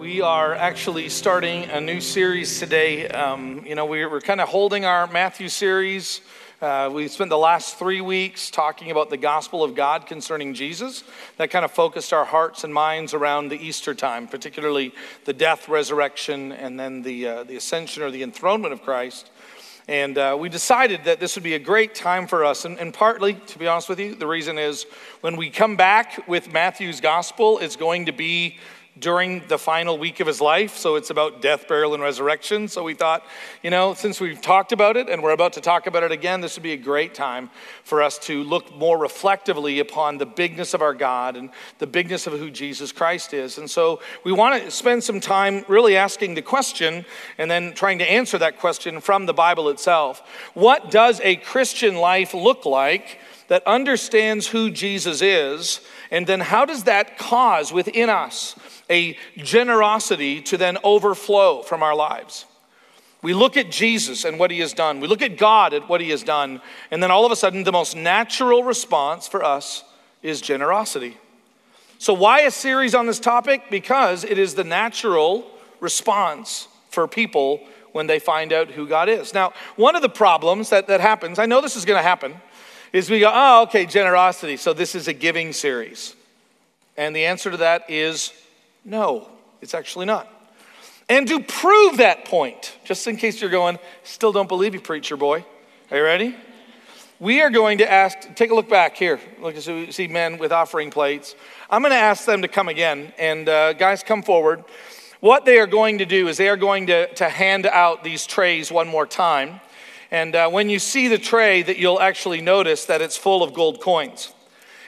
We are actually starting a new series today. Um, you know, we, we're kind of holding our Matthew series. Uh, we spent the last three weeks talking about the gospel of God concerning Jesus. That kind of focused our hearts and minds around the Easter time, particularly the death, resurrection, and then the, uh, the ascension or the enthronement of Christ. And uh, we decided that this would be a great time for us. And, and, partly, to be honest with you, the reason is when we come back with Matthew's gospel, it's going to be during the final week of his life. So it's about death, burial, and resurrection. So we thought, you know, since we've talked about it and we're about to talk about it again, this would be a great time for us to look more reflectively upon the bigness of our God and the bigness of who Jesus Christ is. And so we want to spend some time really asking the question and then trying to answer that question from the Bible itself. What does a Christian life look like? That understands who Jesus is, and then how does that cause within us a generosity to then overflow from our lives. We look at Jesus and what he has done. We look at God at what he has done. And then all of a sudden, the most natural response for us is generosity. So, why a series on this topic? Because it is the natural response for people when they find out who God is. Now, one of the problems that, that happens, I know this is going to happen, is we go, oh, okay, generosity. So, this is a giving series. And the answer to that is no, it's actually not. And to prove that point, just in case you're going, still don't believe you, preacher boy. Are you ready? We are going to ask, take a look back here. Look, so see men with offering plates. I'm going to ask them to come again. And uh, guys, come forward. What they are going to do is they are going to, to hand out these trays one more time. And uh, when you see the tray, that you'll actually notice that it's full of gold coins.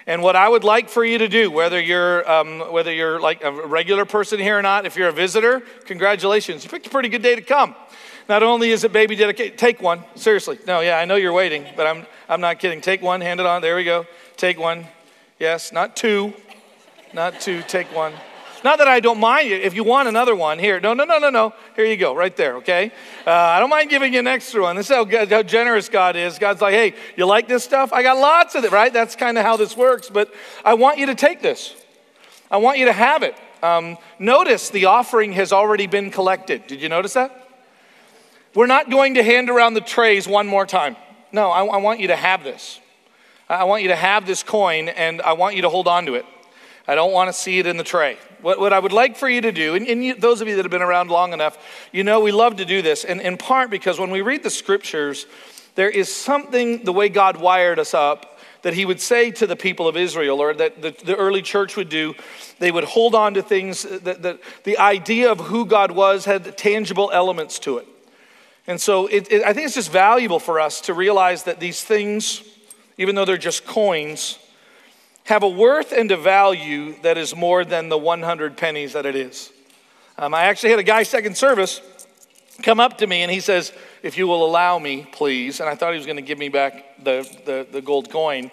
And what I would like for you to do, whether you're, um, whether you're like a regular person here or not, if you're a visitor, congratulations. You picked a pretty good day to come. Not only is it baby dedicated, take one. Seriously. No, yeah, I know you're waiting, but I'm, I'm not kidding. Take one, hand it on. There we go. Take one. Yes, not two. Not two. Take one. Not that I don't mind you. If you want another one, here. No, no, no, no, no. Here you go, right there, okay? Uh, I don't mind giving you an extra one. This is how, how generous God is. God's like, hey, you like this stuff? I got lots of it, right? That's kind of how this works. But I want you to take this, I want you to have it. Um, notice the offering has already been collected. Did you notice that? We're not going to hand around the trays one more time. No, I, I want you to have this. I want you to have this coin and I want you to hold on to it. I don't want to see it in the tray. What, what I would like for you to do, and, and you, those of you that have been around long enough, you know we love to do this, and in part because when we read the scriptures, there is something, the way God wired us up, that he would say to the people of Israel, or that the, the early church would do. They would hold on to things that, that the idea of who God was had tangible elements to it. And so it, it, I think it's just valuable for us to realize that these things, even though they're just coins, have a worth and a value that is more than the 100 pennies that it is. Um, I actually had a guy second service come up to me and he says, If you will allow me, please. And I thought he was going to give me back the, the, the gold coin.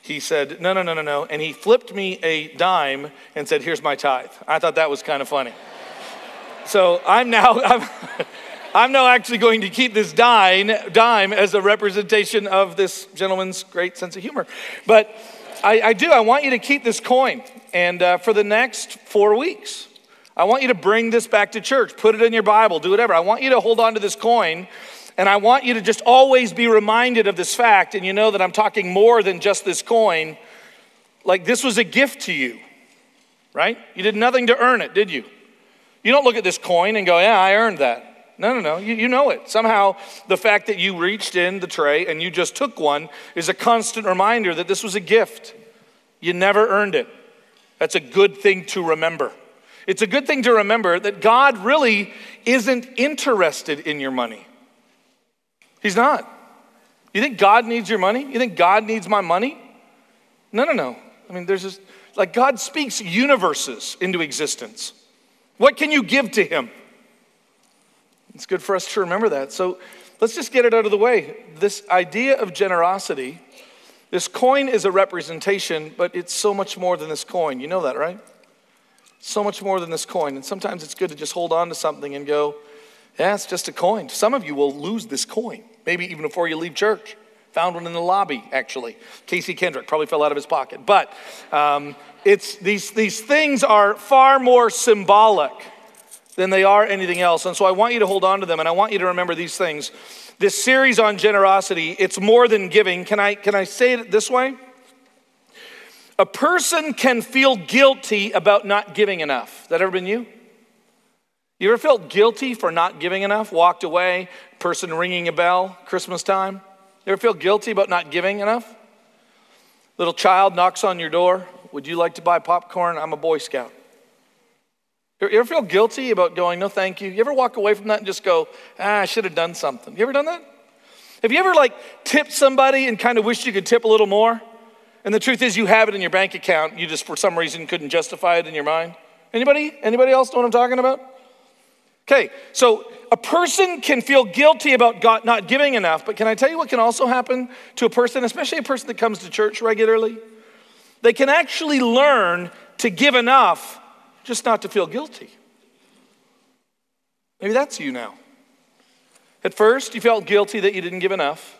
He said, No, no, no, no, no. And he flipped me a dime and said, Here's my tithe. I thought that was kind of funny. so I'm now. I'm, I'm now actually going to keep this dime, dime as a representation of this gentleman's great sense of humor. But I, I do. I want you to keep this coin. And uh, for the next four weeks, I want you to bring this back to church. Put it in your Bible, do whatever. I want you to hold on to this coin. And I want you to just always be reminded of this fact. And you know that I'm talking more than just this coin. Like this was a gift to you, right? You did nothing to earn it, did you? You don't look at this coin and go, yeah, I earned that. No, no, no. You, you know it. Somehow, the fact that you reached in the tray and you just took one is a constant reminder that this was a gift. You never earned it. That's a good thing to remember. It's a good thing to remember that God really isn't interested in your money. He's not. You think God needs your money? You think God needs my money? No, no, no. I mean, there's just like God speaks universes into existence. What can you give to Him? It's good for us to remember that. So let's just get it out of the way. This idea of generosity, this coin is a representation, but it's so much more than this coin. You know that, right? So much more than this coin. And sometimes it's good to just hold on to something and go, yeah, it's just a coin. Some of you will lose this coin, maybe even before you leave church. Found one in the lobby, actually. Casey Kendrick probably fell out of his pocket. But um, it's, these, these things are far more symbolic than they are anything else. And so I want you to hold on to them and I want you to remember these things. This series on generosity, it's more than giving. Can I, can I say it this way? A person can feel guilty about not giving enough. That ever been you? You ever felt guilty for not giving enough? Walked away, person ringing a bell, Christmas time? You ever feel guilty about not giving enough? Little child knocks on your door. Would you like to buy popcorn? I'm a Boy Scout. You ever feel guilty about going, no, thank you? You ever walk away from that and just go, ah, I should have done something? You ever done that? Have you ever like tipped somebody and kind of wished you could tip a little more? And the truth is you have it in your bank account, you just for some reason couldn't justify it in your mind? Anybody? Anybody else know what I'm talking about? Okay, so a person can feel guilty about God not giving enough, but can I tell you what can also happen to a person, especially a person that comes to church regularly? They can actually learn to give enough just not to feel guilty. Maybe that's you now. At first, you felt guilty that you didn't give enough,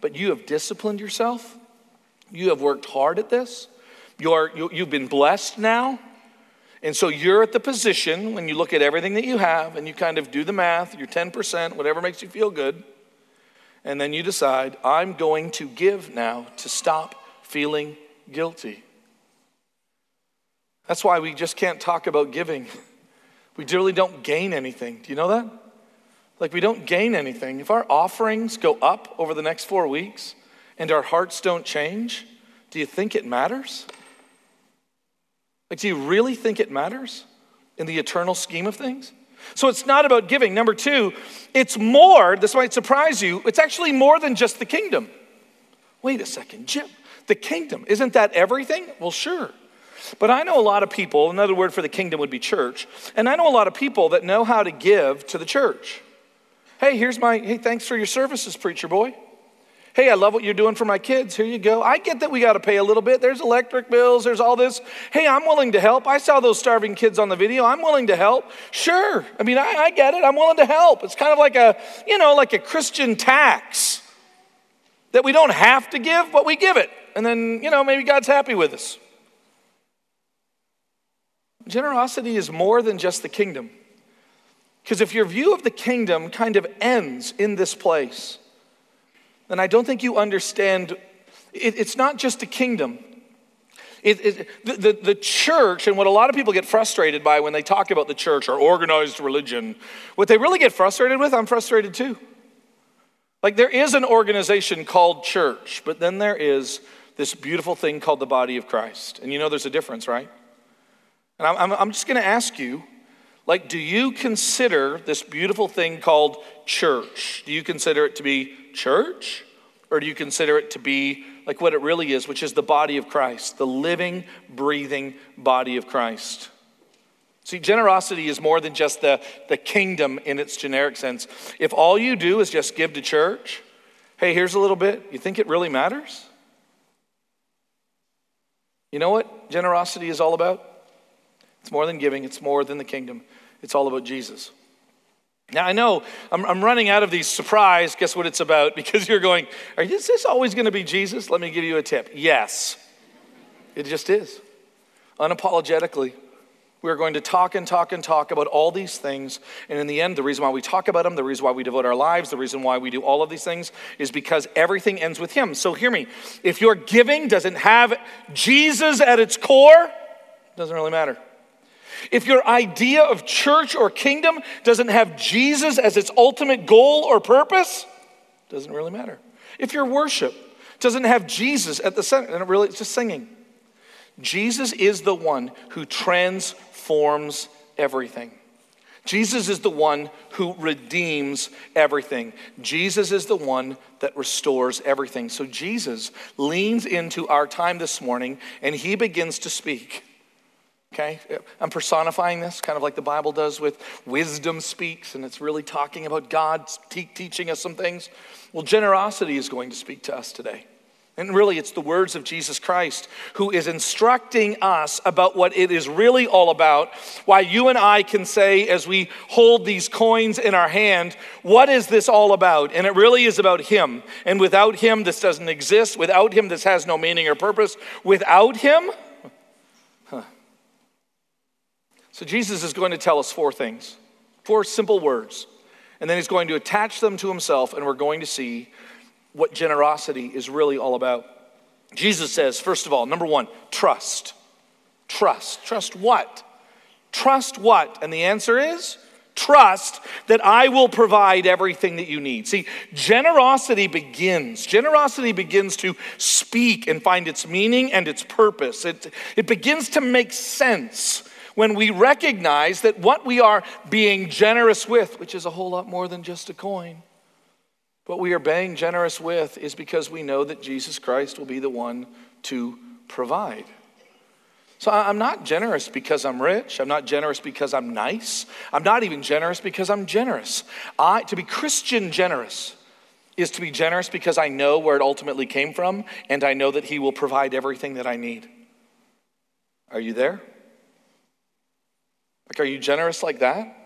but you have disciplined yourself. You have worked hard at this. You're, you, you've been blessed now. And so you're at the position when you look at everything that you have and you kind of do the math, your 10%, whatever makes you feel good, and then you decide, I'm going to give now to stop feeling guilty. That's why we just can't talk about giving. We really don't gain anything. Do you know that? Like, we don't gain anything. If our offerings go up over the next four weeks and our hearts don't change, do you think it matters? Like, do you really think it matters in the eternal scheme of things? So it's not about giving. Number two, it's more, this might surprise you, it's actually more than just the kingdom. Wait a second, Jim, the kingdom, isn't that everything? Well, sure. But I know a lot of people, another word for the kingdom would be church, and I know a lot of people that know how to give to the church. Hey, here's my, hey, thanks for your services, preacher boy. Hey, I love what you're doing for my kids. Here you go. I get that we got to pay a little bit. There's electric bills, there's all this. Hey, I'm willing to help. I saw those starving kids on the video. I'm willing to help. Sure. I mean, I, I get it. I'm willing to help. It's kind of like a, you know, like a Christian tax that we don't have to give, but we give it. And then, you know, maybe God's happy with us. Generosity is more than just the kingdom. Because if your view of the kingdom kind of ends in this place, then I don't think you understand. It, it's not just a kingdom. It, it, the, the, the church, and what a lot of people get frustrated by when they talk about the church or organized religion, what they really get frustrated with, I'm frustrated too. Like there is an organization called church, but then there is this beautiful thing called the body of Christ. And you know there's a difference, right? And I'm, I'm, just going to ask you like, do you consider this beautiful thing called church? Do you consider it to be church? Or do you consider it to be like what it really is, which is the body of Christ, the living, breathing body of Christ? See, generosity is more than just the, the kingdom in its generic sense. If all you do is just give to church, hey, here's a little bit, you think it really matters? You know what generosity is all about? It's more than giving, it's more than the kingdom. It's all about Jesus. Now, I know I'm, I'm running out of these surprise, guess what it's about? Because you're going, is this always going to be Jesus? Let me give you a tip. Yes, it just is. Unapologetically. We're going to talk and talk and talk about all these things. And in the end, the reason why we talk about them, the reason why we devote our lives, the reason why we do all of these things is because everything ends with Him. So hear me. If your giving doesn't have Jesus at its core, it doesn't really matter. If your idea of church or kingdom doesn't have Jesus as its ultimate goal or purpose, it doesn't really matter. If your worship doesn't have Jesus at the center, then it really it's just singing. Jesus is the one who transforms everything. Jesus is the one who redeems everything. Jesus is the one that restores everything. So Jesus leans into our time this morning and he begins to speak. Okay? I'm personifying this, kind of like the Bible does with wisdom speaks, and it's really talking about God te- teaching us some things. Well, generosity is going to speak to us today. And really, it's the words of Jesus Christ who is instructing us about what it is really all about. Why you and I can say, as we hold these coins in our hand, what is this all about? And it really is about Him. And without Him, this doesn't exist. Without Him, this has no meaning or purpose. Without Him, So Jesus is going to tell us four things, four simple words. And then he's going to attach them to himself, and we're going to see what generosity is really all about. Jesus says, first of all, number one, trust. Trust. Trust what? Trust what? And the answer is trust that I will provide everything that you need. See, generosity begins. Generosity begins to speak and find its meaning and its purpose. It, it begins to make sense when we recognize that what we are being generous with, which is a whole lot more than just a coin, what we are being generous with is because we know that Jesus Christ will be the one to provide. So I'm not generous because I'm rich. I'm not generous because I'm nice. I'm not even generous because I'm generous. I, to be Christian generous is to be generous because I know where it ultimately came from and I know that He will provide everything that I need. Are you there? Like, are you generous like that?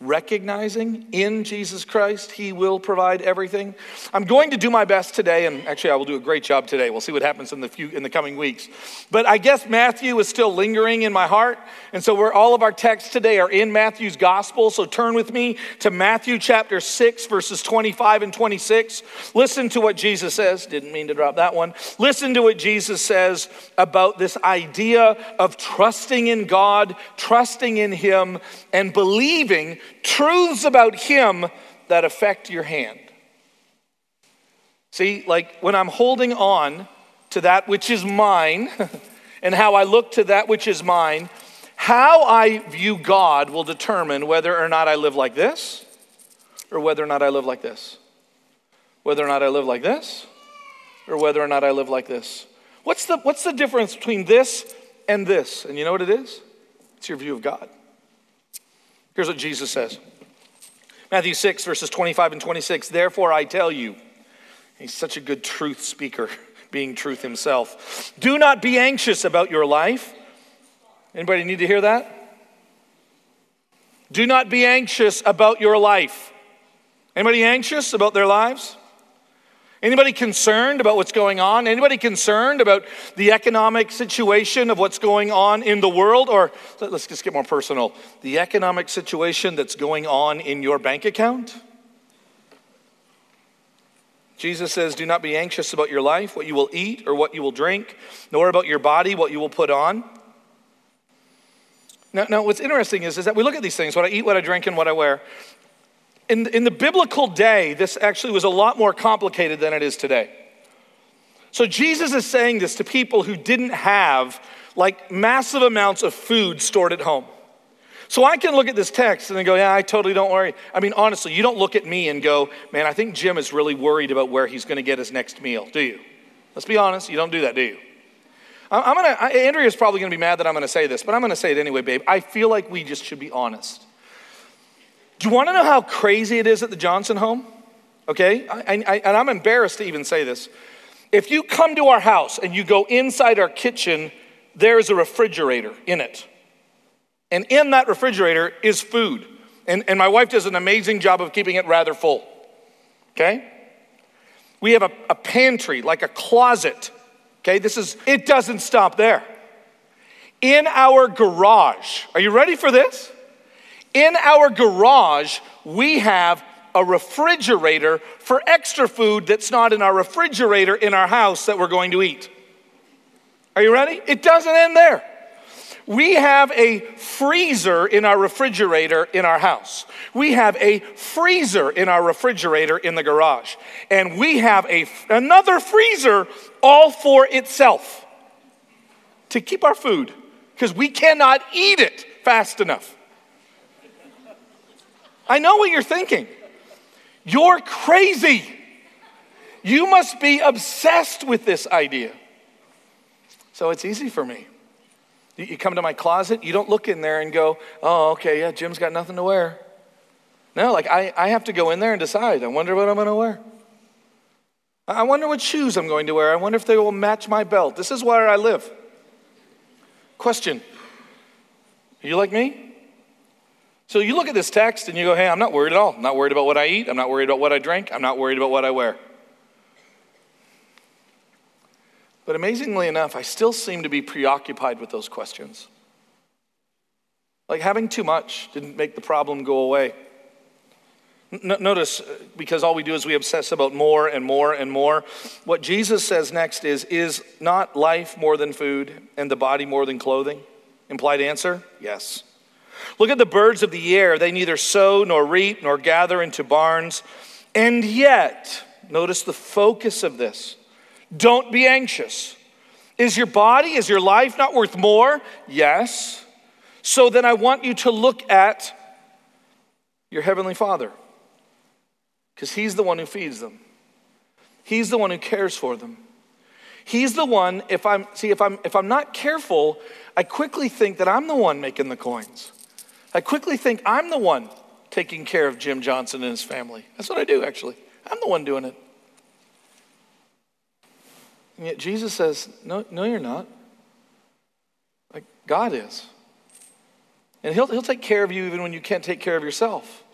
Recognizing in Jesus Christ, He will provide everything. I'm going to do my best today, and actually, I will do a great job today. We'll see what happens in the few in the coming weeks. But I guess Matthew is still lingering in my heart, and so we're all of our texts today are in Matthew's gospel. So turn with me to Matthew chapter six, verses 25 and 26. Listen to what Jesus says. Didn't mean to drop that one. Listen to what Jesus says about this idea of trusting in God, trusting in Him, and believing truths about Him that affect your hand. See, like when I'm holding on to that which is mine and how I look to that which is mine, how I view God will determine whether or not I live like this or whether or not I live like this. Whether or not I live like this or whether or not I live like this. What's the, what's the difference between this and this? And you know what it is? It's your view of God. Here's what Jesus says Matthew 6, verses 25 and 26. Therefore, I tell you, he's such a good truth speaker, being truth himself. Do not be anxious about your life. Anybody need to hear that? Do not be anxious about your life. Anybody anxious about their lives? Anybody concerned about what's going on? Anybody concerned about the economic situation of what's going on in the world? Or let's just get more personal the economic situation that's going on in your bank account? Jesus says, Do not be anxious about your life, what you will eat or what you will drink, nor about your body, what you will put on. Now, now what's interesting is, is that we look at these things what I eat, what I drink, and what I wear in, in the biblical day, this actually was a lot more complicated than it is today. So Jesus is saying this to people who didn't have like massive amounts of food stored at home. So I can look at this text and then go, yeah, I totally don't worry. I mean, honestly, you don't look at me and go, man, I think Jim is really worried about where he's going to get his next meal, do you? Let's be honest, you don't do that, do you? I'm gonna, Andrea's probably gonna be mad that I'm gonna say this, but I'm gonna say it anyway, babe. I feel like we just should be honest. Do you want to know how crazy it is at the Johnson home? Okay, I, I, and I'm embarrassed to even say this. If you come to our house and you go inside our kitchen, there's a refrigerator in it. And in that refrigerator is food. And, and my wife does an amazing job of keeping it rather full. Okay? We have a, a pantry, like a closet. Okay, this is, it doesn't stop there. In our garage, are you ready for this? In our garage, we have a refrigerator for extra food that's not in our refrigerator in our house that we're going to eat. Are you ready? It doesn't end there. We have a freezer in our refrigerator in our house. We have a freezer in our refrigerator in the garage. And we have a, another freezer all for itself to keep our food because we cannot eat it fast enough. I know what you're thinking. You're crazy. You must be obsessed with this idea. So it's easy for me. You come to my closet, you don't look in there and go, oh, okay, yeah, Jim's got nothing to wear. No, like I, I have to go in there and decide. I wonder what I'm going to wear. I wonder what shoes I'm going to wear. I wonder if they will match my belt. This is where I live. Question Are you like me? So you look at this text and you go, hey, I'm not worried at all. I'm not worried about what I eat. I'm not worried about what I drink. I'm not worried about what I wear. But amazingly enough, I still seem to be preoccupied with those questions. Like having too much didn't make the problem go away. N- notice, uh, because all we do is we obsess about more and more and more. What Jesus says next is Is not life more than food and the body more than clothing? Implied answer yes. Look at the birds of the air. They neither sow nor reap nor gather into barns. And yet, notice the focus of this don't be anxious. Is your body, is your life not worth more? Yes. So then I want you to look at your Heavenly Father because He's the one who feeds them, He's the one who cares for them. He's the one, if I'm, see, if I'm, if I'm not careful, I quickly think that I'm the one making the coins. I quickly think I'm the one taking care of Jim Johnson and his family. That's what I do, actually. I'm the one doing it. And yet Jesus says, No, no, you're not. Like God is. And he'll, he'll take care of you even when you can't take care of yourself.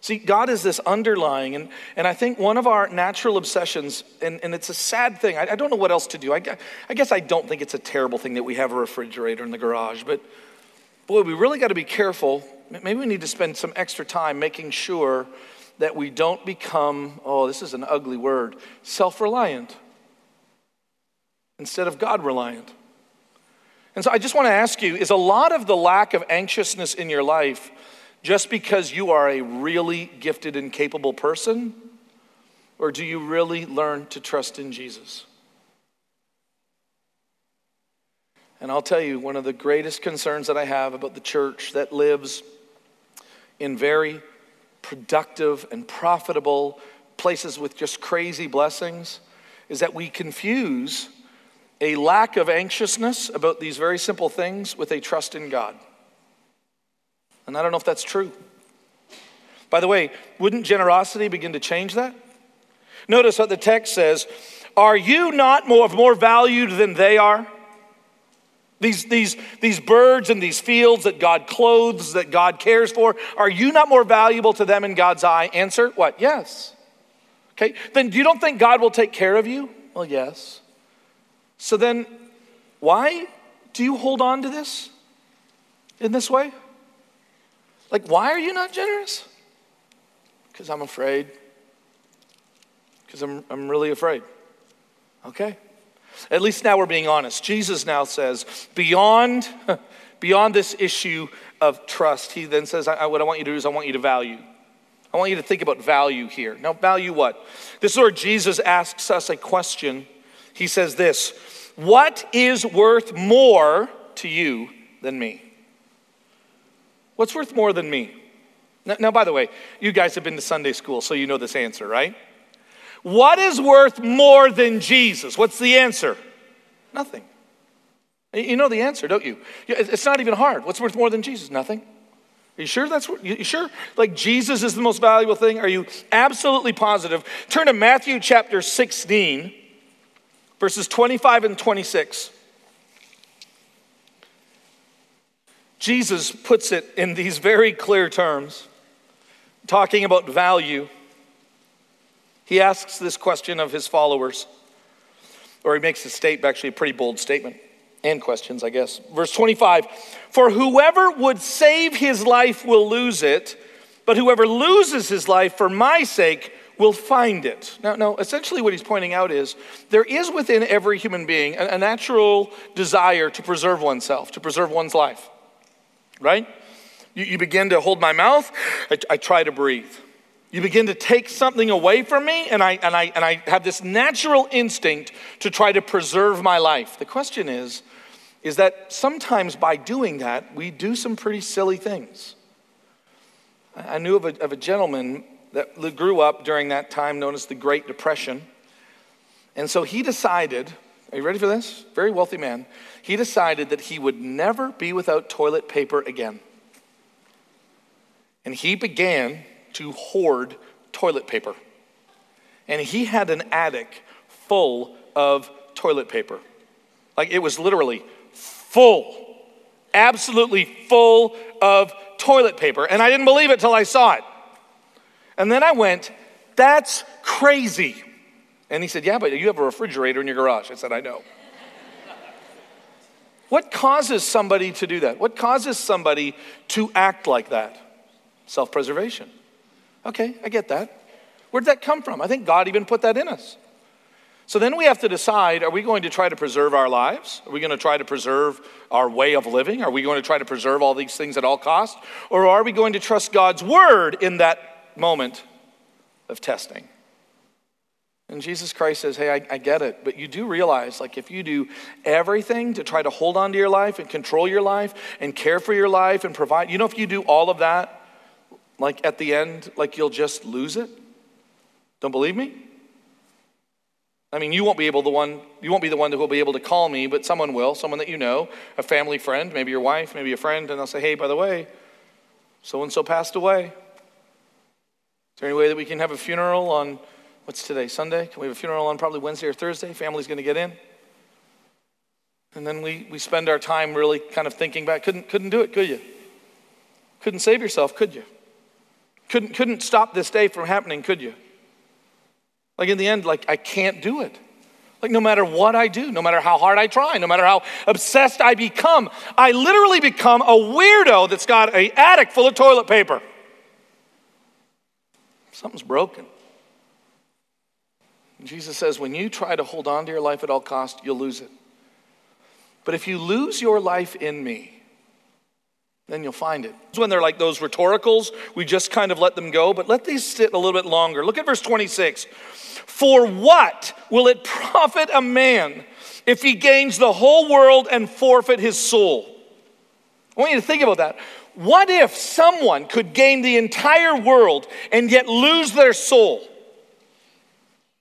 See, God is this underlying, and, and I think one of our natural obsessions, and, and it's a sad thing, I, I don't know what else to do. I, I guess I don't think it's a terrible thing that we have a refrigerator in the garage, but boy, we really got to be careful. Maybe we need to spend some extra time making sure that we don't become, oh, this is an ugly word, self reliant instead of God reliant. And so I just want to ask you is a lot of the lack of anxiousness in your life just because you are a really gifted and capable person? Or do you really learn to trust in Jesus? And I'll tell you, one of the greatest concerns that I have about the church that lives in very productive and profitable places with just crazy blessings is that we confuse a lack of anxiousness about these very simple things with a trust in God. And I don't know if that's true. By the way, wouldn't generosity begin to change that? Notice what the text says Are you not more, more valued than they are? These, these, these birds and these fields that God clothes, that God cares for, are you not more valuable to them in God's eye? Answer what? Yes. Okay, then you don't think God will take care of you? Well, yes. So then, why do you hold on to this in this way? Like, why are you not generous? Because I'm afraid. Because I'm, I'm really afraid. Okay. At least now we're being honest. Jesus now says, beyond, beyond this issue of trust, he then says, I, What I want you to do is I want you to value. I want you to think about value here. Now, value what? This is where Jesus asks us a question. He says this what is worth more to you than me? What's worth more than me? Now, now, by the way, you guys have been to Sunday school, so you know this answer, right? What is worth more than Jesus? What's the answer? Nothing. You know the answer, don't you? It's not even hard. What's worth more than Jesus? Nothing. Are you sure that's what, you sure? Like Jesus is the most valuable thing? Are you absolutely positive? Turn to Matthew chapter 16 verses 25 and 26. Jesus puts it in these very clear terms, talking about value. He asks this question of his followers, or he makes a statement, actually a pretty bold statement, and questions, I guess. Verse 25 For whoever would save his life will lose it, but whoever loses his life for my sake will find it. Now, no, essentially what he's pointing out is there is within every human being a, a natural desire to preserve oneself, to preserve one's life, right? You, you begin to hold my mouth, I, I try to breathe. You begin to take something away from me, and I, and, I, and I have this natural instinct to try to preserve my life. The question is, is that sometimes by doing that, we do some pretty silly things. I knew of a, of a gentleman that grew up during that time known as the Great Depression. And so he decided, are you ready for this? Very wealthy man. He decided that he would never be without toilet paper again. And he began to hoard toilet paper. And he had an attic full of toilet paper. Like it was literally full, absolutely full of toilet paper. And I didn't believe it till I saw it. And then I went, That's crazy. And he said, Yeah, but you have a refrigerator in your garage. I said, I know. What causes somebody to do that? What causes somebody to act like that? Self preservation. Okay, I get that. Where'd that come from? I think God even put that in us. So then we have to decide are we going to try to preserve our lives? Are we going to try to preserve our way of living? Are we going to try to preserve all these things at all costs? Or are we going to trust God's word in that moment of testing? And Jesus Christ says, Hey, I, I, get it, but you do realize, like, if you do everything to try to hold on to your life and control your life and care for your life and provide, you know, if you do all of that, like at the end, like you'll just lose it? Don't believe me? I mean, you won't be able the one you won't be the one who will be able to call me, but someone will, someone that you know, a family friend, maybe your wife, maybe a friend, and they'll say, "Hey, by the way, so and so passed away. Is there any way that we can have a funeral on what's today? Sunday? Can we have a funeral on probably Wednesday or Thursday? Family's going to get in." And then we, we spend our time really kind of thinking back. Couldn't, couldn't do it, could you? Couldn't save yourself, could you? Couldn't, couldn't stop this day from happening, could you? Like in the end, like I can't do it. Like no matter what I do, no matter how hard I try, no matter how obsessed I become, I literally become a weirdo that's got an attic full of toilet paper. Something's broken. Jesus says, when you try to hold on to your life at all costs, you'll lose it. But if you lose your life in me, then you'll find it. It's When they're like those rhetoricals, we just kind of let them go, but let these sit a little bit longer. Look at verse 26. For what will it profit a man if he gains the whole world and forfeit his soul? I want you to think about that. What if someone could gain the entire world and yet lose their soul?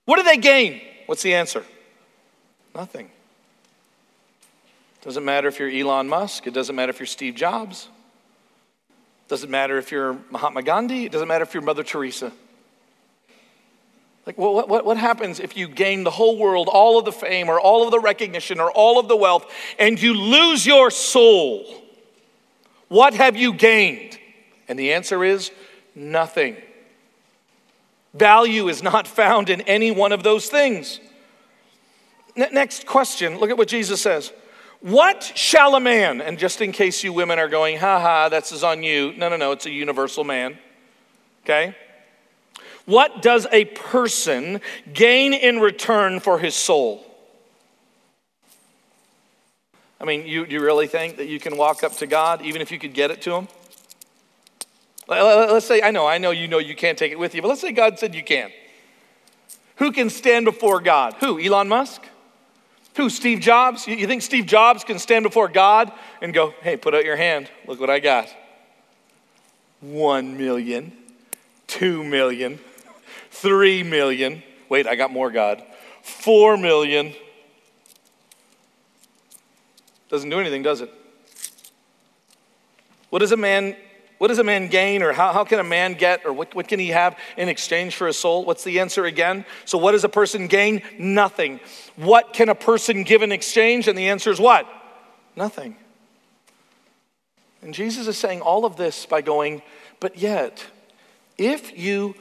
What do they gain? What's the answer? Nothing. Doesn't matter if you're Elon Musk, it doesn't matter if you're Steve Jobs. Doesn't matter if you're Mahatma Gandhi, it doesn't matter if you're Mother Teresa. Like, what, what, what happens if you gain the whole world, all of the fame, or all of the recognition, or all of the wealth, and you lose your soul? What have you gained? And the answer is nothing. Value is not found in any one of those things. N- next question look at what Jesus says. What shall a man, and just in case you women are going, ha ha, that's on you. No, no, no, it's a universal man. Okay? What does a person gain in return for his soul? I mean, you, you really think that you can walk up to God even if you could get it to him? Let's say, I know, I know you know you can't take it with you, but let's say God said you can. Who can stand before God? Who? Elon Musk? Who? Steve Jobs? You think Steve Jobs can stand before God and go, hey, put out your hand. Look what I got. One million, two million, three million. Wait, I got more, God. Four million. Doesn't do anything, does it? What does a man what does a man gain, or how, how can a man get, or what, what can he have in exchange for a soul? What's the answer again? So, what does a person gain? Nothing. What can a person give in exchange? And the answer is what? Nothing. And Jesus is saying all of this by going, but yet, if you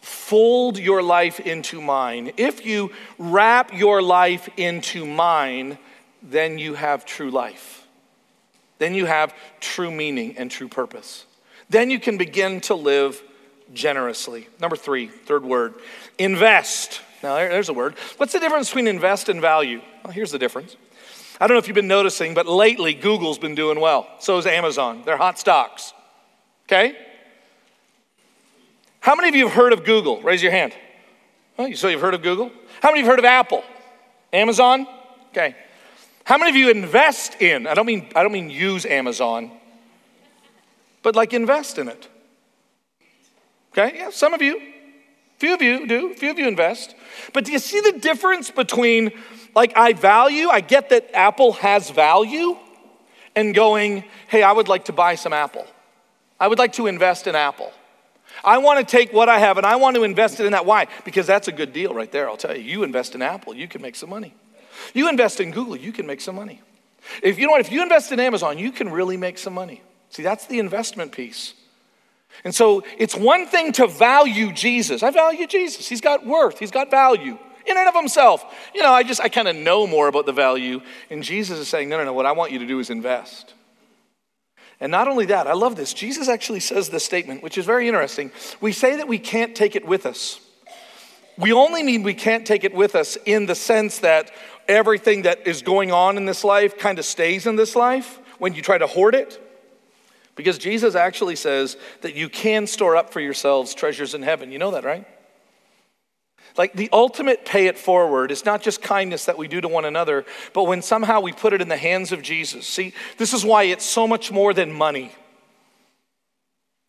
fold your life into mine, if you wrap your life into mine, then you have true life. Then you have true meaning and true purpose. Then you can begin to live generously. Number three, third word, invest. Now, there's a word. What's the difference between invest and value? Well, here's the difference. I don't know if you've been noticing, but lately Google's been doing well. So is Amazon. They're hot stocks. Okay? How many of you have heard of Google? Raise your hand. Oh, so you've heard of Google? How many of you have heard of Apple? Amazon? Okay. How many of you invest in? I don't mean I don't mean use Amazon, but like invest in it. Okay? Yeah, some of you. Few of you do, few of you invest. But do you see the difference between like I value, I get that Apple has value, and going, hey, I would like to buy some Apple. I would like to invest in Apple. I want to take what I have and I want to invest it in that. Why? Because that's a good deal right there, I'll tell you. You invest in Apple, you can make some money. You invest in Google, you can make some money. If you know what, if you invest in Amazon, you can really make some money. See, that's the investment piece. And so it's one thing to value Jesus. I value Jesus. He's got worth, he's got value. in and of himself. You know, I just, I kind of know more about the value. And Jesus is saying, no, no, no, what I want you to do is invest. And not only that, I love this. Jesus actually says this statement, which is very interesting. We say that we can't take it with us. We only mean we can't take it with us in the sense that everything that is going on in this life kind of stays in this life when you try to hoard it. Because Jesus actually says that you can store up for yourselves treasures in heaven. You know that, right? Like the ultimate pay it forward is not just kindness that we do to one another, but when somehow we put it in the hands of Jesus. See, this is why it's so much more than money.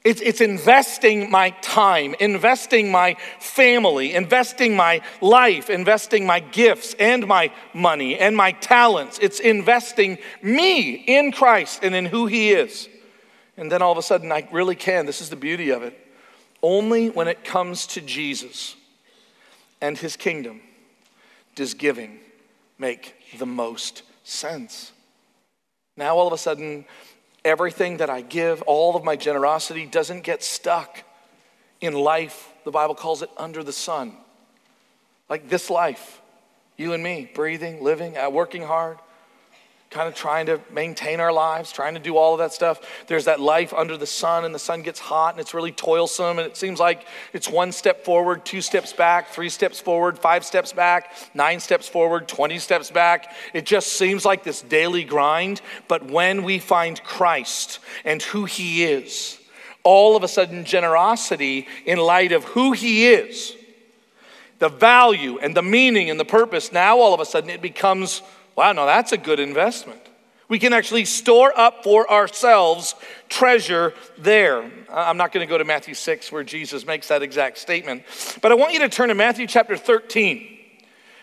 It's, it's investing my time, investing my family, investing my life, investing my gifts and my money and my talents. It's investing me in Christ and in who He is. And then all of a sudden, I really can. This is the beauty of it. Only when it comes to Jesus and His kingdom does giving make the most sense. Now, all of a sudden, everything that I give, all of my generosity, doesn't get stuck in life. The Bible calls it under the sun. Like this life, you and me, breathing, living, uh, working hard, kind of trying to maintain our lives, trying to do all of that stuff. There's that life under the sun, and the sun gets hot, and it's really toilsome, and it seems like it's one step forward, two steps back, three steps forward, five steps back, nine steps forward, 20 steps back. It just seems like this daily grind. But when we find Christ and who He is, all of a sudden, generosity in light of who He is, the value and the meaning and the purpose, now all of a sudden it becomes Wow, no, that's a good investment. We can actually store up for ourselves treasure there. I'm not going to go to Matthew 6 where Jesus makes that exact statement, but I want you to turn to Matthew chapter 13.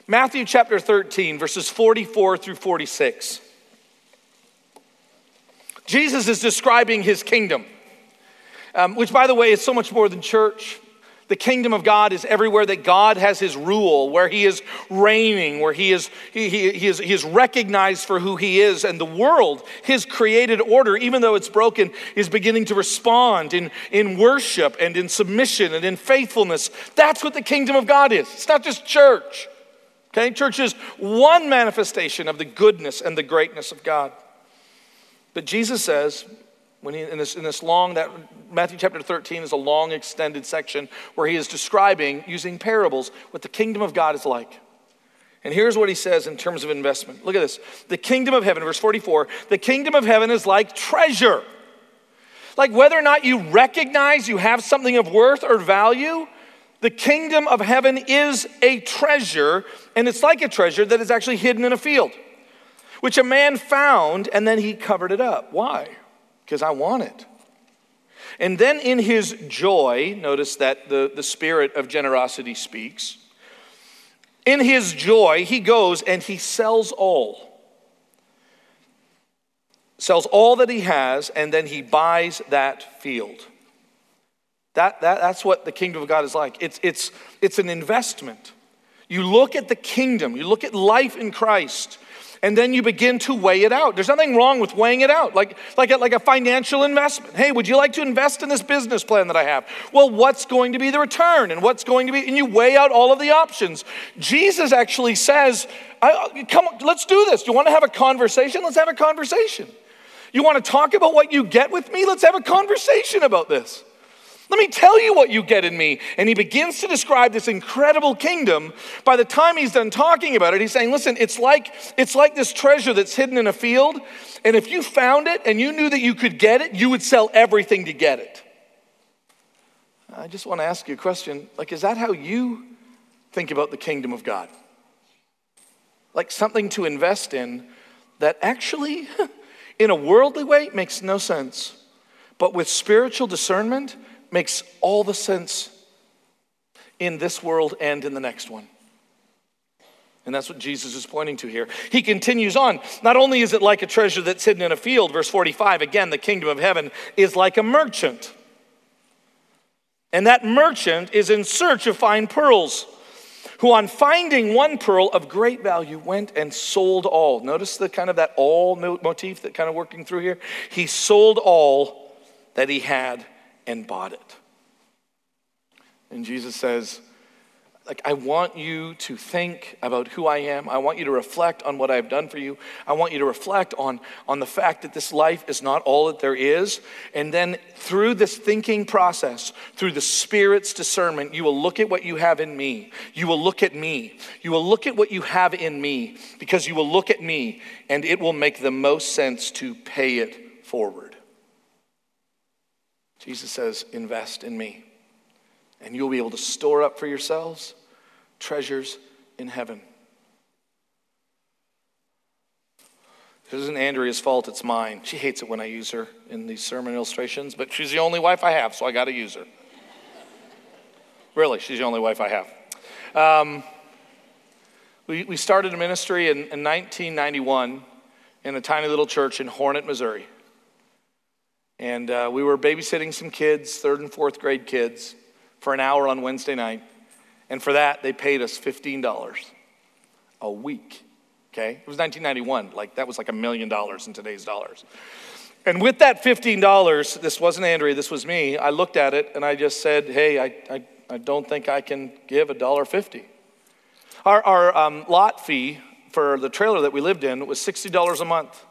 Matthew chapter 13, verses 44 through 46. Jesus is describing his kingdom, um, which, by the way, is so much more than church. The kingdom of God is everywhere that God has his rule, where he is reigning, where he is, he, he, he, is, he is recognized for who he is. And the world, his created order, even though it's broken, is beginning to respond in, in worship and in submission and in faithfulness. That's what the kingdom of God is. It's not just church. Okay? Church is one manifestation of the goodness and the greatness of God. But Jesus says, when he, in, this, in this long, that Matthew chapter 13 is a long extended section where he is describing, using parables, what the kingdom of God is like. And here's what he says in terms of investment. Look at this. The kingdom of heaven, verse 44, the kingdom of heaven is like treasure. Like whether or not you recognize you have something of worth or value, the kingdom of heaven is a treasure, and it's like a treasure that is actually hidden in a field, which a man found and then he covered it up. Why? Because I want it. And then in his joy, notice that the, the spirit of generosity speaks. In his joy, he goes and he sells all. Sells all that he has, and then he buys that field. That, that, that's what the kingdom of God is like. It's, it's, it's an investment. You look at the kingdom, you look at life in Christ, and then you begin to weigh it out. There's nothing wrong with weighing it out, like, like, a, like a financial investment. Hey, would you like to invest in this business plan that I have? Well, what's going to be the return? And what's going to be, and you weigh out all of the options. Jesus actually says, come, let's do this. Do you want to have a conversation? Let's have a conversation. You want to talk about what you get with me? Let's have a conversation about this. Let me tell you what you get in me. And he begins to describe this incredible kingdom. By the time he's done talking about it, he's saying, listen, it's like, it's like this treasure that's hidden in a field. And if you found it and you knew that you could get it, you would sell everything to get it. I just want to ask you a question. Like, is that how you think about the kingdom of God? Like something to invest in that actually, in a worldly way, makes no sense. But with spiritual discernment, makes all the sense in this world and in the next one. And that's what Jesus is pointing to here. He continues on. Not only is it like a treasure that's hidden in a field, verse 45, again, the kingdom of heaven is like a merchant. And that merchant is in search of fine pearls, who on finding one pearl of great value went and sold all. Notice the kind of that all motif that kind of working through here. He sold all that he had and bought it. And Jesus says, like, I want you to think about who I am. I want you to reflect on what I've done for you. I want you to reflect on, on the fact that this life is not all that there is. And then through this thinking process, through the Spirit's discernment, you will look at what you have in me. You will look at me. You will look at what you have in me because you will look at me and it will make the most sense to pay it forward. Jesus says, invest in me and you'll be able to store up for yourselves treasures in heaven. This isn't Andrea's fault, it's mine. She hates it when I use her in these sermon illustrations, but she's the only wife I have, so I got to use her. really, she's the only wife I have. Um, we, we started a ministry in, in 1991 in a tiny little church in Hornet, Missouri. And uh, we were babysitting some kids, third and fourth grade kids, for an hour on Wednesday night. And for that, they paid us $15 a week. Okay? It was 1991. Like, that was like a million dollars in today's dollars. And with that $15, this wasn't Andrea, this was me, I looked at it and I just said, hey, I, I, I don't think I can give a dollar fifty. Our, our um, lot fee for the trailer that we lived in was $60 a month.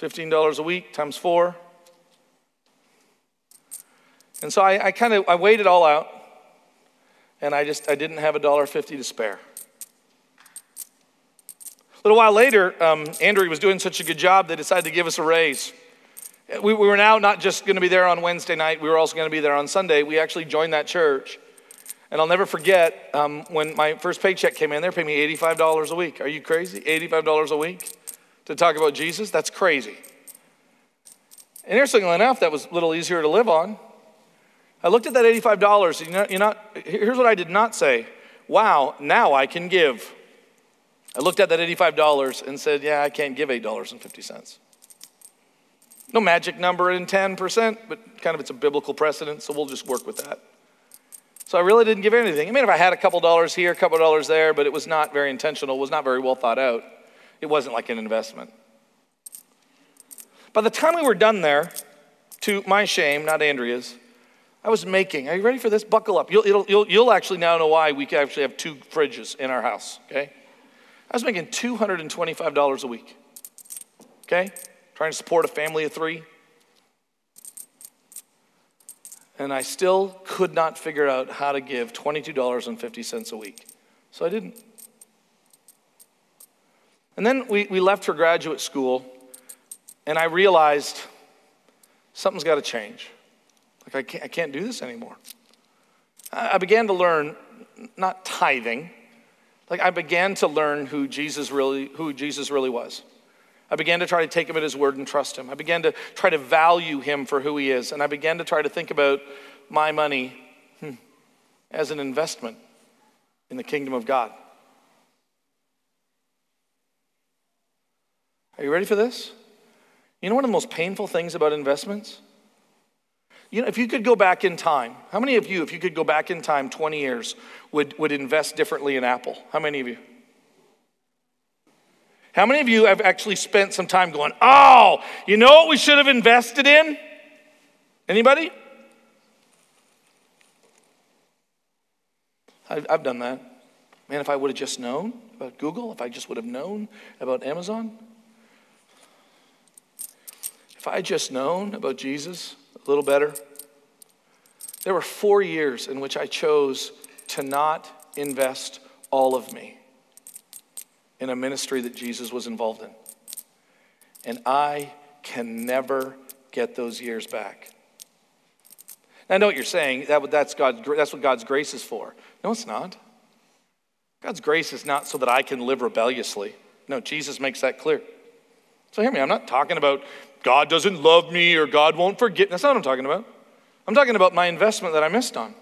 $15 a week times four. And so I, I kind of I weighed it all out and I just I didn't have a dollar fifty to spare. A little while later, um, Andrea was doing such a good job, they decided to give us a raise. We, we were now not just going to be there on Wednesday night, we were also going to be there on Sunday. We actually joined that church. And I'll never forget um, when my first paycheck came in, they're paying me $85 a week. Are you crazy? $85 a week to talk about Jesus? That's crazy. And interestingly enough, that was a little easier to live on. I looked at that $85. You know, you know, here's what I did not say wow, now I can give. I looked at that $85 and said, yeah, I can't give $8.50. No magic number in 10%, but kind of it's a biblical precedent, so we'll just work with that. So I really didn't give anything. I mean, if I had a couple dollars here, a couple dollars there, but it was not very intentional, was not very well thought out. It wasn't like an investment. By the time we were done there, to my shame, not Andrea's, I was making. Are you ready for this? Buckle up. You'll, you'll, you'll actually now know why we actually have two fridges in our house, okay? I was making $225 a week, okay? Trying to support a family of three. And I still could not figure out how to give $22.50 a week. So I didn't. And then we, we left for graduate school, and I realized something's got to change. Like, I can't, I can't do this anymore. I began to learn, not tithing, like I began to learn who Jesus really, who Jesus really was. I began to try to take him at his word and trust him. I began to try to value him for who he is. And I began to try to think about my money hmm, as an investment in the kingdom of God. Are you ready for this? You know one of the most painful things about investments? You know, if you could go back in time, how many of you, if you could go back in time 20 years, would, would invest differently in Apple? How many of you? How many of you have actually spent some time going, oh, you know what we should have invested in? Anybody? I've, I've done that. Man, if I would have just known about Google, if I just would have known about Amazon, if I had just known about Jesus, a little better. There were four years in which I chose to not invest all of me in a ministry that Jesus was involved in. And I can never get those years back. Now, I know what you're saying. That, that's, God, that's what God's grace is for. No, it's not. God's grace is not so that I can live rebelliously. No, Jesus makes that clear. So hear me, I'm not talking about God doesn't love me or God won't forget. That's not what I'm talking about. I'm talking about my investment that I missed on.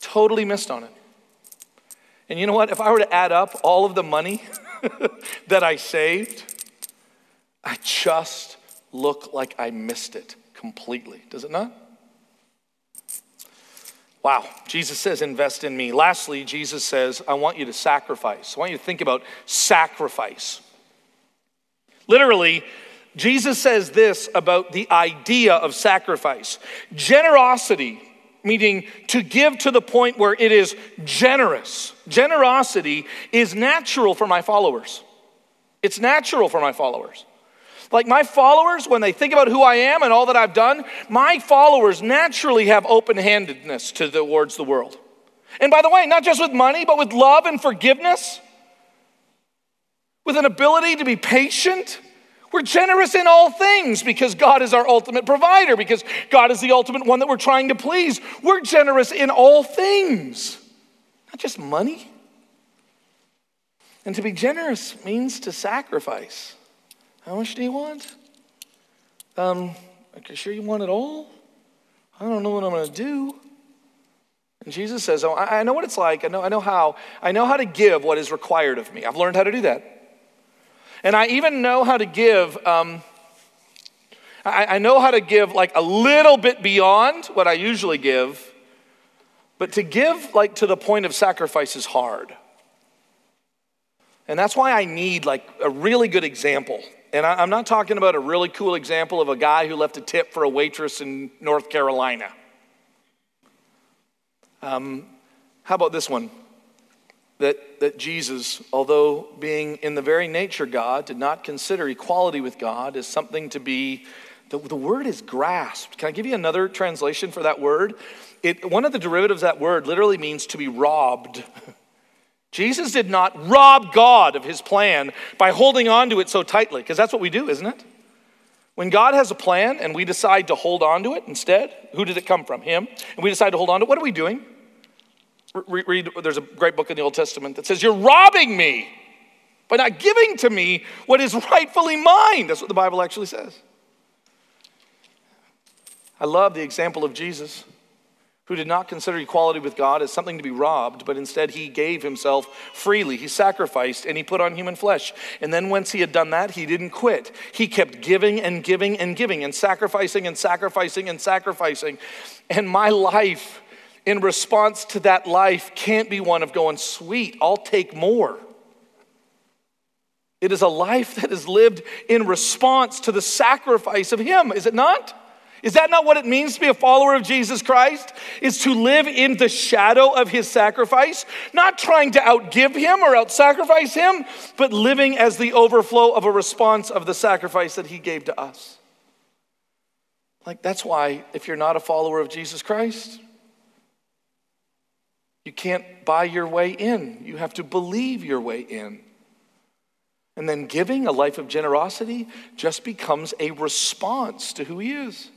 Totally missed on it. And you know what? If I were to add up all of the money that I saved, I just look like I missed it completely. Does it not? Wow, Jesus says, invest in me. Lastly, Jesus says, I want you to sacrifice. I want you to think about sacrifice. Literally, Jesus says this about the idea of sacrifice generosity, meaning to give to the point where it is generous. Generosity is natural for my followers. It's natural for my followers. Like my followers, when they think about who I am and all that I've done, my followers naturally have open handedness towards the world. And by the way, not just with money, but with love and forgiveness, with an ability to be patient. We're generous in all things because God is our ultimate provider, because God is the ultimate one that we're trying to please. We're generous in all things, not just money. And to be generous means to sacrifice. How much do you want? Um, are you sure you want it all? I don't know what I'm going to do. And Jesus says, Oh, I know what it's like. I know, I know how. I know how to give what is required of me. I've learned how to do that. And I even know how to give, um, I, I know how to give like a little bit beyond what I usually give. But to give like to the point of sacrifice is hard. And that's why I need like a really good example and I, am not talking about a really cool example of a guy who left a tip for a waitress in North Carolina. Um, how about this one? That, that Jesus, although being in the very nature God, did not consider equality with God as something to be, the, the word is grasped. Can I give you another translation for that word? It, one of the derivatives of that word literally means to be robbed. Jesus did not rob God of his plan by holding on to it so tightly, because that's what we do, isn't it? When God has a plan and we decide to hold on to it instead, who did it come from? Him. And we decide to hold on to it, what are we doing? Read, read, there's a great book in the Old Testament that says, You're robbing me by not giving to me what is rightfully mine. That's what the Bible actually says. I love the example of Jesus who did not consider equality with God as something to be robbed, but instead he gave himself freely. He sacrificed and he put on human flesh. And then once he had done that, he didn't quit. He kept giving and giving and giving and sacrificing and sacrificing and sacrificing. And my life in response to that life can't be one of going, sweet, I'll take more. It is a life that is lived in response to the sacrifice of him, is it not? Is that not what it means to be a follower of Jesus Christ? Is to live in the shadow of his sacrifice, not trying to outgive him or outsacrifice him, but living as the overflow of a response of the sacrifice that he gave to us. Like, that's why if you're not a follower of Jesus Christ, you can't buy your way in. You have to believe your way in. And then giving a life of generosity just becomes a response to who he is.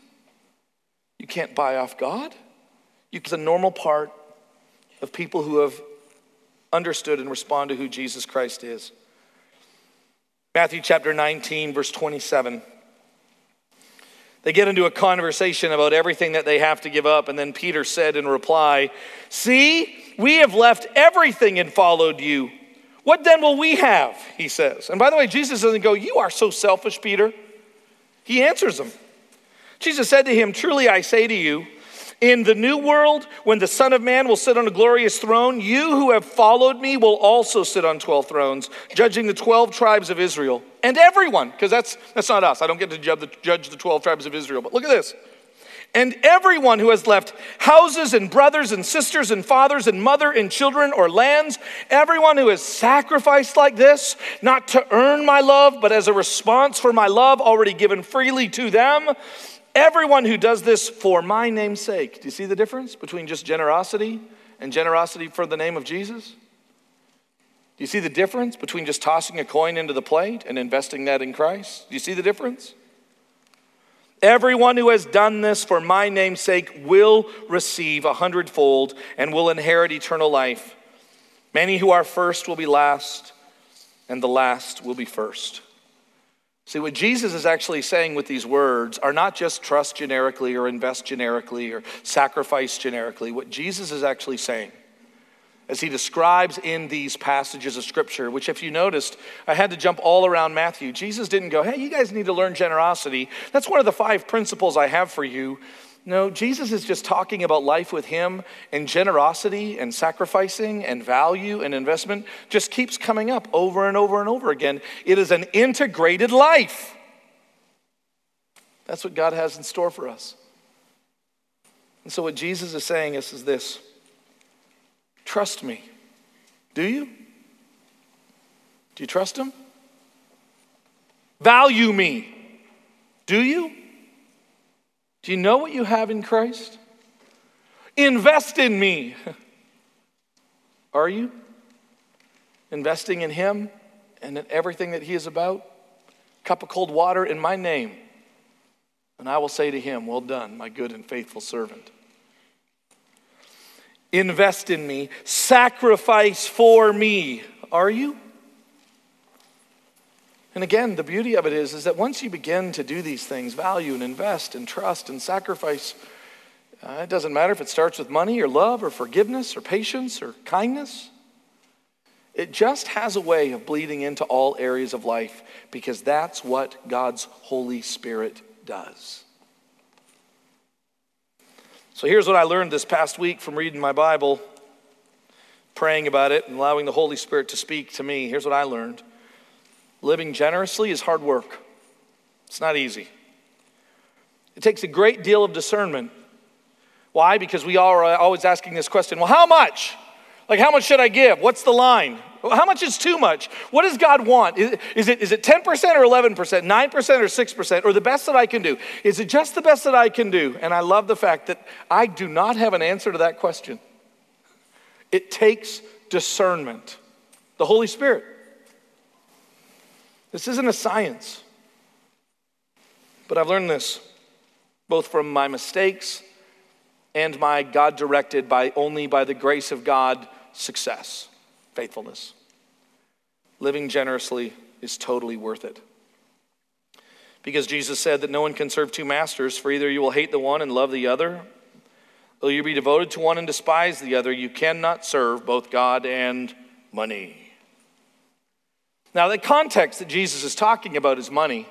You can't buy off God. It's a normal part of people who have understood and respond to who Jesus Christ is. Matthew chapter 19, verse 27. They get into a conversation about everything that they have to give up, and then Peter said in reply, See, we have left everything and followed you. What then will we have? He says. And by the way, Jesus doesn't go, You are so selfish, Peter. He answers him. Jesus said to him, Truly I say to you, in the new world, when the Son of Man will sit on a glorious throne, you who have followed me will also sit on 12 thrones, judging the 12 tribes of Israel. And everyone, because that's, that's not us. I don't get to judge the, judge the 12 tribes of Israel. But look at this. And everyone who has left houses and brothers and sisters and fathers and mother and children or lands, everyone who has sacrificed like this, not to earn my love, but as a response for my love already given freely to them, Everyone who does this for my name's sake. Do you see the difference between just generosity and generosity for the name of Jesus? Do you see the difference between just tossing a coin into the plate and investing that in Christ? Do you see the difference? Everyone who has done this for my name's sake will receive a hundredfold and will inherit eternal life. Many who are first will be last, and the last will be first. See, what Jesus is actually saying with these words are not just trust generically or invest generically or sacrifice generically. What Jesus is actually saying, as he describes in these passages of scripture, which, if you noticed, I had to jump all around Matthew. Jesus didn't go, hey, you guys need to learn generosity. That's one of the five principles I have for you. No, Jesus is just talking about life with Him and generosity and sacrificing and value and investment just keeps coming up over and over and over again. It is an integrated life. That's what God has in store for us. And so, what Jesus is saying is, is this trust me. Do you? Do you trust him? Value me. Do you? Do you know what you have in Christ? Invest in me. Are you? Investing in Him and in everything that He is about? Cup of cold water in my name. And I will say to Him, Well done, my good and faithful servant. Invest in me, sacrifice for me. Are you? And again, the beauty of it is, is that once you begin to do these things, value and invest and trust and sacrifice, uh, it doesn't matter if it starts with money or love or forgiveness or patience or kindness. It just has a way of bleeding into all areas of life because that's what God's Holy Spirit does. So here's what I learned this past week from reading my Bible, praying about it, and allowing the Holy Spirit to speak to me. Here's what I learned living generously is hard work, it's not easy. It takes a great deal of discernment why? Because we are always asking this question well, how much? Like, how much should I give? What's the line? How much is too much? What does God want? Is, it, is it 10% or 11%, 9% or 6%, or the best that I can do? Is it just the best that I can do? And I love the fact that I do not have an answer to that question. It takes discernment, the Holy Spirit. This isn't a science. But I've learned this both from my mistakes and my God directed by only by the grace of God success, faithfulness. Living generously is totally worth it. Because Jesus said that no one can serve two masters, for either you will hate the one and love the other, or you be devoted to one and despise the other. You cannot serve both God and money. Now, the context that Jesus is talking about is money.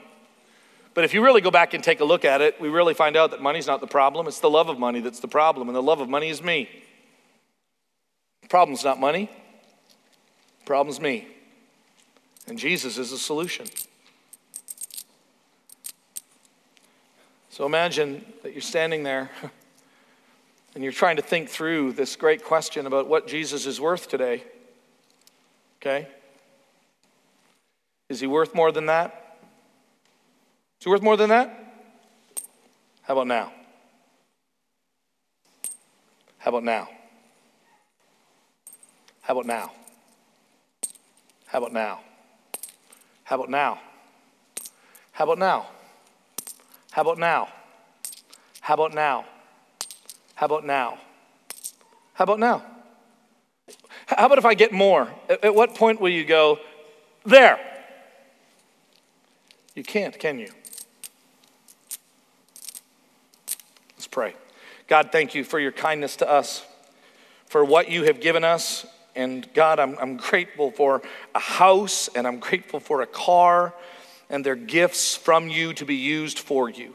But if you really go back and take a look at it, we really find out that money's not the problem. It's the love of money that's the problem, and the love of money is me. The problem's not money, problem's me. And Jesus is the solution. So imagine that you're standing there and you're trying to think through this great question about what Jesus is worth today. Okay? Is he worth more than that? Is he worth more than that? How about now? How about now? How about now? How about now? How about now? How about now? How about now? How about now? How about now? How about now? How about if I get more? At what point will you go, there? You can't, can you? Let's pray. God, thank you for your kindness to us, for what you have given us. And God, I'm, I'm grateful for a house and I'm grateful for a car and their gifts from you to be used for you.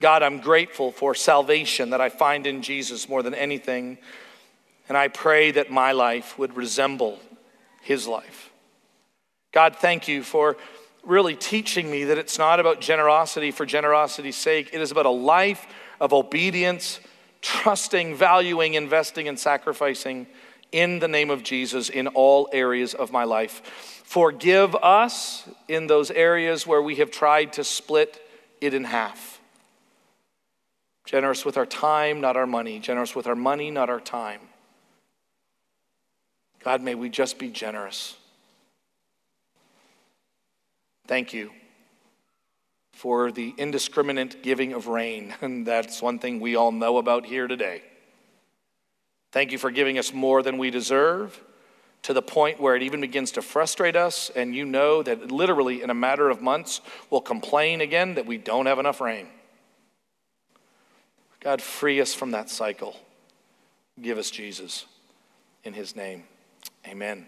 God, I'm grateful for salvation that I find in Jesus more than anything. And I pray that my life would resemble his life. God, thank you for really teaching me that it's not about generosity for generosity's sake, it is about a life of obedience, trusting, valuing, investing, and sacrificing in the name of Jesus in all areas of my life. Forgive us in those areas where we have tried to split it in half. Generous with our time, not our money. Generous with our money, not our time. God, may we just be generous. Thank you for the indiscriminate giving of rain. And that's one thing we all know about here today. Thank you for giving us more than we deserve to the point where it even begins to frustrate us. And you know that literally in a matter of months, we'll complain again that we don't have enough rain. God, free us from that cycle. Give us Jesus in his name. Amen.